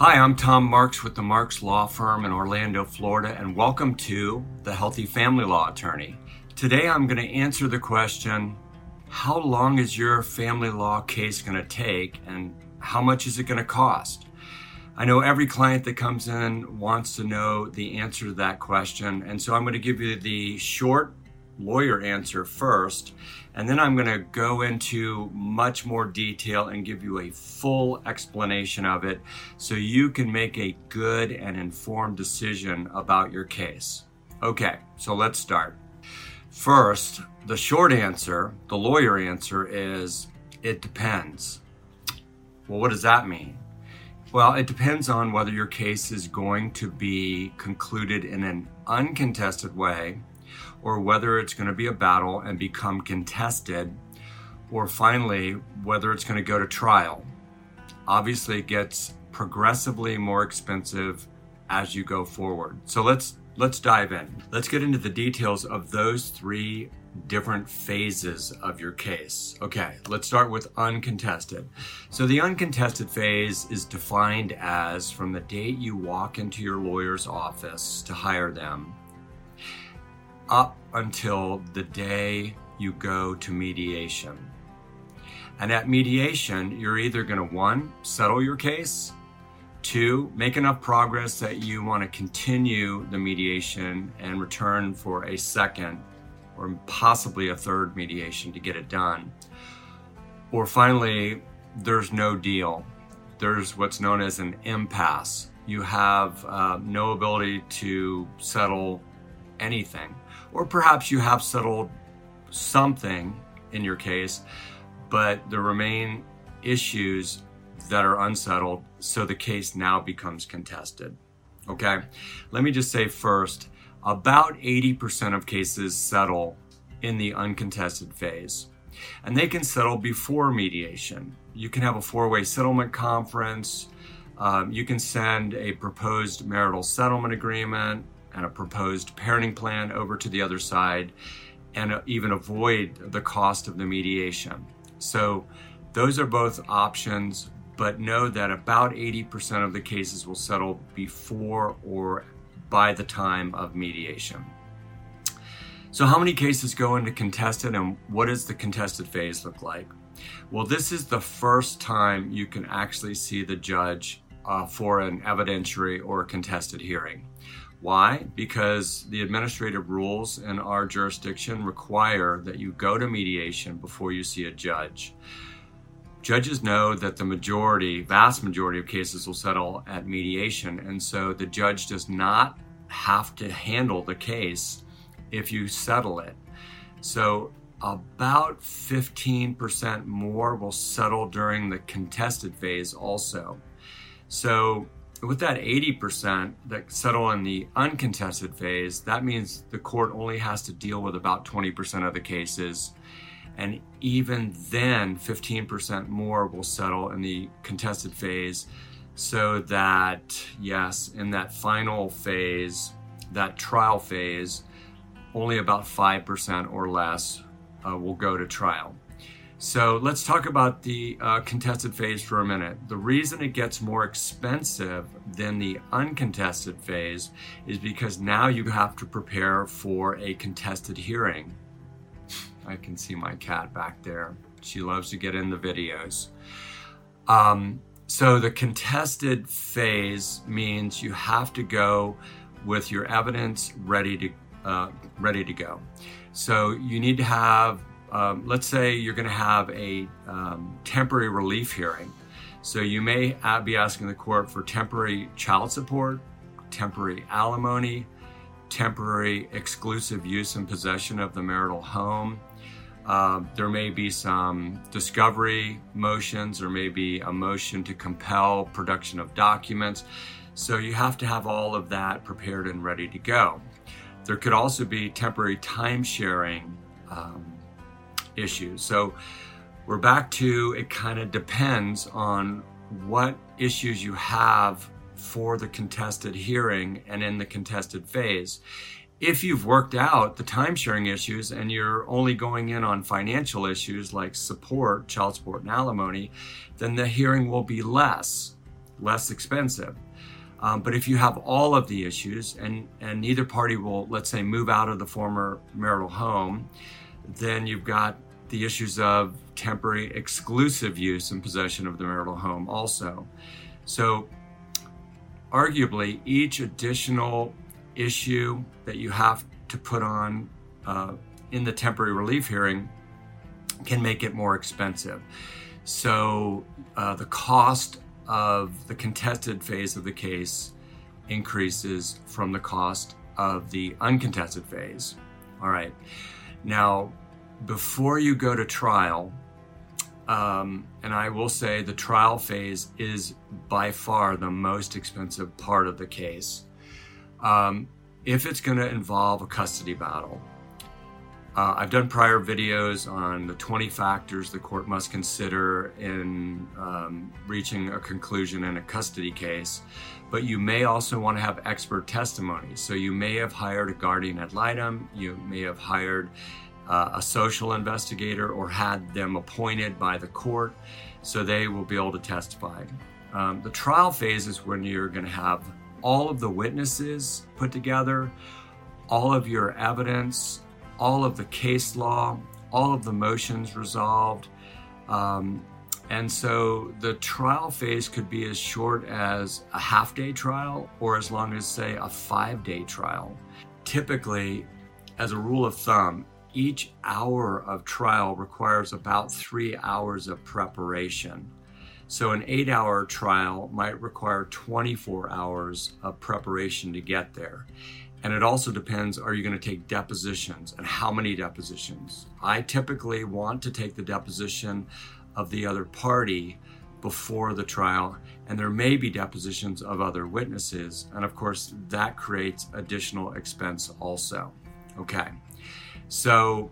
Hi, I'm Tom Marks with the Marks Law Firm in Orlando, Florida, and welcome to The Healthy Family Law Attorney. Today I'm going to answer the question How long is your family law case going to take, and how much is it going to cost? I know every client that comes in wants to know the answer to that question, and so I'm going to give you the short lawyer answer first, and then I'm going to go into much more detail and give you a full explanation of it so you can make a good and informed decision about your case. Okay, so let's start. First, the short answer, the lawyer answer is it depends. Well, what does that mean? Well, it depends on whether your case is going to be concluded in an uncontested way or whether it's going to be a battle and become contested, or finally, whether it's going to go to trial. Obviously, it gets progressively more expensive as you go forward. So let's let's dive in. Let's get into the details of those three different phases of your case. Okay, let's start with uncontested. So, the uncontested phase is defined as from the date you walk into your lawyer's office to hire them up until the day you go to mediation. And at mediation, you're either going to one, settle your case, two, make enough progress that you want to continue the mediation and return for a second or possibly a third mediation to get it done. Or finally, there's no deal. There's what's known as an impasse. You have uh, no ability to settle anything. Or perhaps you have settled something in your case, but there remain issues that are unsettled, so the case now becomes contested. Okay, let me just say first about 80% of cases settle in the uncontested phase. And they can settle before mediation. You can have a four way settlement conference. Um, you can send a proposed marital settlement agreement and a proposed parenting plan over to the other side and even avoid the cost of the mediation. So, those are both options, but know that about 80% of the cases will settle before or by the time of mediation. So, how many cases go into contested and what does the contested phase look like? Well, this is the first time you can actually see the judge uh, for an evidentiary or contested hearing. Why? Because the administrative rules in our jurisdiction require that you go to mediation before you see a judge. Judges know that the majority, vast majority of cases will settle at mediation, and so the judge does not have to handle the case if you settle it. So, about 15% more will settle during the contested phase, also. So, with that 80% that settle in the uncontested phase, that means the court only has to deal with about 20% of the cases. And even then, 15% more will settle in the contested phase. So that, yes, in that final phase, that trial phase, only about 5% or less uh, will go to trial. So let's talk about the uh, contested phase for a minute. The reason it gets more expensive than the uncontested phase is because now you have to prepare for a contested hearing. I can see my cat back there. She loves to get in the videos. Um, so the contested phase means you have to go with your evidence ready to uh, ready to go. So you need to have, um, let's say you're going to have a um, temporary relief hearing. So you may be asking the court for temporary child support, temporary alimony, temporary exclusive use and possession of the marital home. Uh, there may be some discovery motions, or maybe a motion to compel production of documents. So you have to have all of that prepared and ready to go. There could also be temporary time sharing um, issues. So we're back to it kind of depends on what issues you have for the contested hearing and in the contested phase. If you've worked out the time sharing issues and you're only going in on financial issues like support, child support, and alimony, then the hearing will be less. less expensive. Um, but if you have all of the issues and, and neither party will, let's say, move out of the former marital home, then you've got the issues of temporary exclusive use and possession of the marital home also. So, arguably, each additional issue that you have to put on uh, in the temporary relief hearing can make it more expensive. So, uh, the cost of the contested phase of the case increases from the cost of the uncontested phase. All right. Now, before you go to trial, um, and I will say the trial phase is by far the most expensive part of the case. Um, if it's going to involve a custody battle, uh, I've done prior videos on the 20 factors the court must consider in um, reaching a conclusion in a custody case, but you may also want to have expert testimony. So you may have hired a guardian ad litem, you may have hired uh, a social investigator or had them appointed by the court, so they will be able to testify. Um, the trial phase is when you're going to have all of the witnesses put together, all of your evidence, all of the case law, all of the motions resolved. Um, and so the trial phase could be as short as a half day trial or as long as, say, a five day trial. Typically, as a rule of thumb, each hour of trial requires about three hours of preparation. So, an eight hour trial might require 24 hours of preparation to get there. And it also depends are you going to take depositions and how many depositions? I typically want to take the deposition of the other party before the trial, and there may be depositions of other witnesses. And of course, that creates additional expense also. Okay, so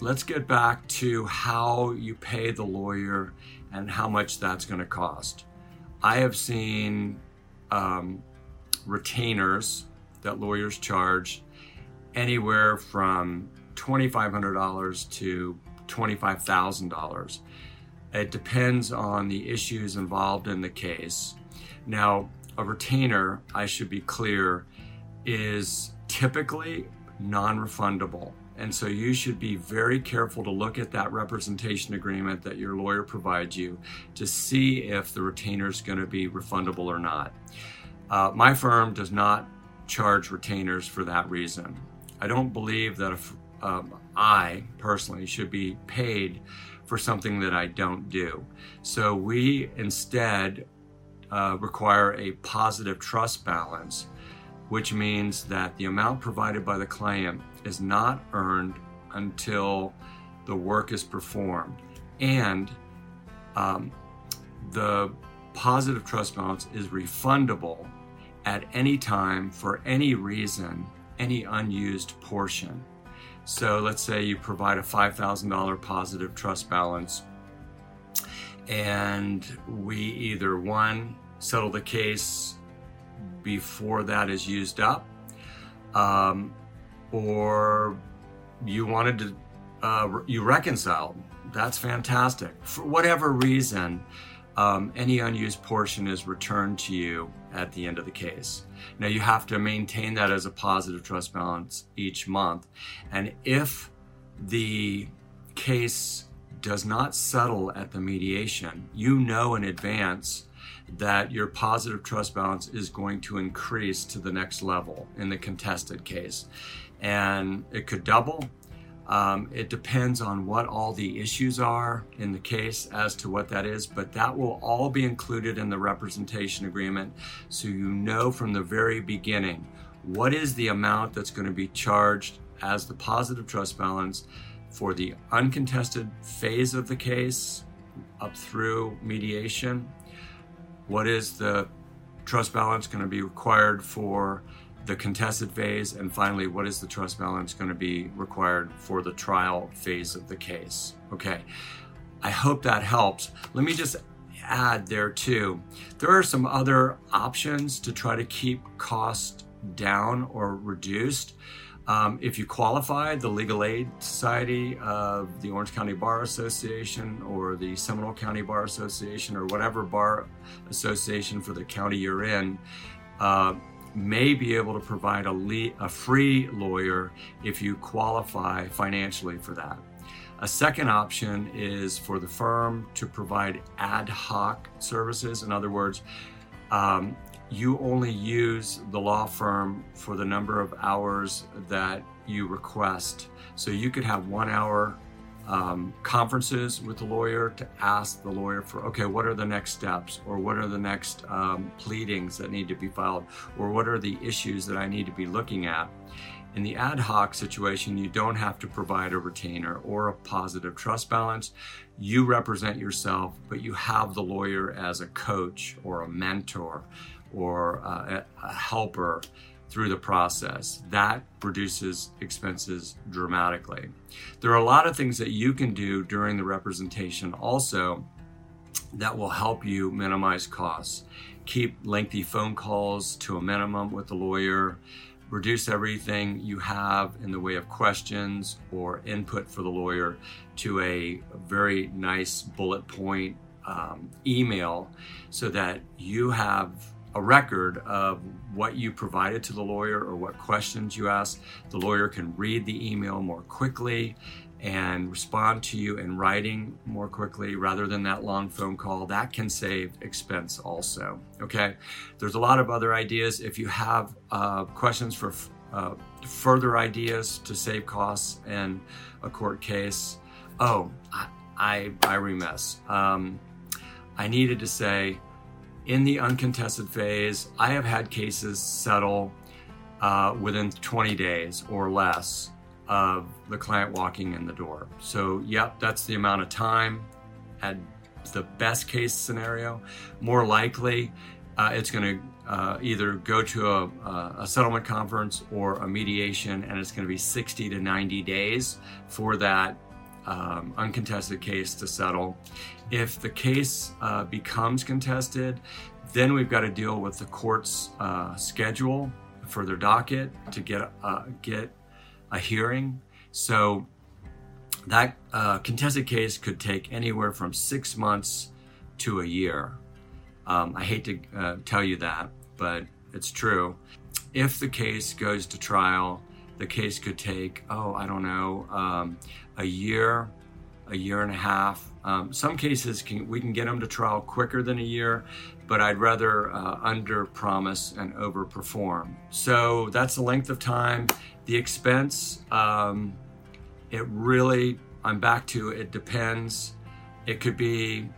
let's get back to how you pay the lawyer and how much that's going to cost. I have seen um, retainers that lawyers charge anywhere from $2,500 to $25,000. It depends on the issues involved in the case. Now, a retainer, I should be clear, is typically non refundable. And so you should be very careful to look at that representation agreement that your lawyer provides you to see if the retainer is going to be refundable or not. Uh, my firm does not charge retainers for that reason. I don't believe that if, um, I personally should be paid for something that I don't do. So we instead uh, require a positive trust balance, which means that the amount provided by the client is not earned until the work is performed. And um, the positive trust balance is refundable at any time for any reason any unused portion. So let's say you provide a $5,000 positive trust balance, and we either one, settle the case before that is used up, um, or you wanted to, uh, you reconciled. That's fantastic. For whatever reason, um, any unused portion is returned to you at the end of the case. Now you have to maintain that as a positive trust balance each month. And if the case does not settle at the mediation, you know in advance that your positive trust balance is going to increase to the next level in the contested case. And it could double, um, it depends on what all the issues are in the case as to what that is, but that will all be included in the representation agreement so you know from the very beginning what is the amount that's going to be charged as the positive trust balance for the uncontested phase of the case up through mediation. What is the trust balance going to be required for the contested phase, and finally, what is the trust balance going to be required for the trial phase of the case? Okay, I hope that helps. Let me just add there too. There are some other options to try to keep cost down or reduced. Um, if you qualify, the Legal Aid Society of the Orange County Bar Association or the Seminole County Bar Association or whatever bar association for the county you're in uh, may be able to provide a, le- a free lawyer if you qualify financially for that. A second option is for the firm to provide ad hoc services. In other words, um, you only use the law firm for the number of hours that you request. So you could have one hour um, conferences with the lawyer to ask the lawyer for, okay, what are the next steps, or what are the next um, pleadings that need to be filed, or what are the issues that I need to be looking at. In the ad hoc situation, you don't have to provide a retainer or a positive trust balance. You represent yourself, but you have the lawyer as a coach or a mentor or a, a helper through the process. That reduces expenses dramatically. There are a lot of things that you can do during the representation also that will help you minimize costs. Keep lengthy phone calls to a minimum with the lawyer. Reduce everything you have in the way of questions or input for the lawyer to a very nice bullet point um, email so that you have a record of what you provided to the lawyer or what questions you asked. The lawyer can read the email more quickly and respond to you in writing more quickly rather than that long phone call. That can save expense also. Okay, there's a lot of other ideas. If you have uh, questions for uh, further ideas to save costs in a court case, oh, I, I, I remiss. Um, I needed to say, in the uncontested phase, I have had cases settle uh, within 20 days or less of the client walking in the door. So, yep, that's the amount of time. At the best case scenario, more likely uh, it's going to uh, either go to a, a, settlement conference or a mediation, and it's going to be 60 to 90 days for that um, uncontested case to settle. If the case uh, becomes contested, then we've got to deal with the court's uh, schedule for their docket to get uh, get a hearing. So that uh, contested case could take anywhere from six months to a year. Um, I hate to uh, tell you that, but it's true. If the case goes to trial, the case could take, oh, I don't know, um, a year, a year and a half. Um, some cases can, we can get them to trial quicker than a year, but I'd rather uh, under promise and over perform. So that's the length of time. The expense, um, it really, I'm back to it depends. It could be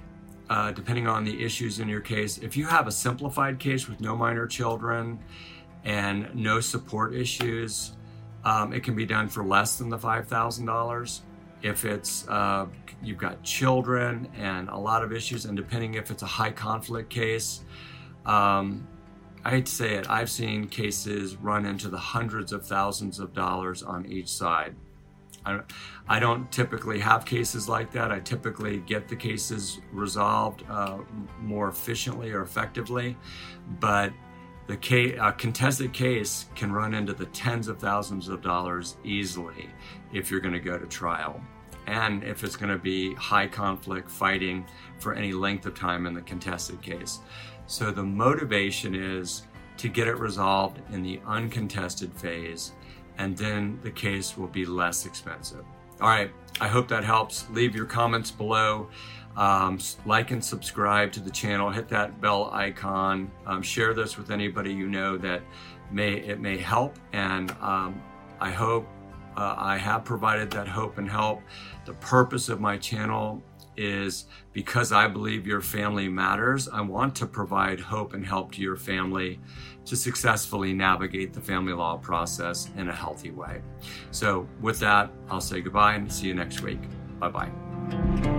uh, depending on the issues in your case. If you have a simplified case with no minor children and no support issues, um, it can be done for less than the $5,000. If it's uh, you've got children and a lot of issues, and depending if it's a high conflict case, um, I'd say it, I've seen cases run into the hundreds of thousands of dollars on each side. I, I don't typically have cases like that. I typically get the cases resolved uh, more efficiently or effectively, but the case, a uh, contested case can run into the tens of thousands of dollars easily if you're going to go to trial and if it's going to be high conflict fighting for any length of time in the contested case. So the motivation is to get it resolved in the uncontested phase, and then the case will be less expensive. All right, I hope that helps. Leave your comments below. Um, like and subscribe to the channel. Hit that bell icon. Um, share this with anybody you know that may it may help. And um, I hope uh, I have provided that hope and help. The purpose of my channel is because I believe your family matters. I want to provide hope and help to your family to successfully navigate the family law process in a healthy way. So, with that, I'll say goodbye and see you next week. Bye bye.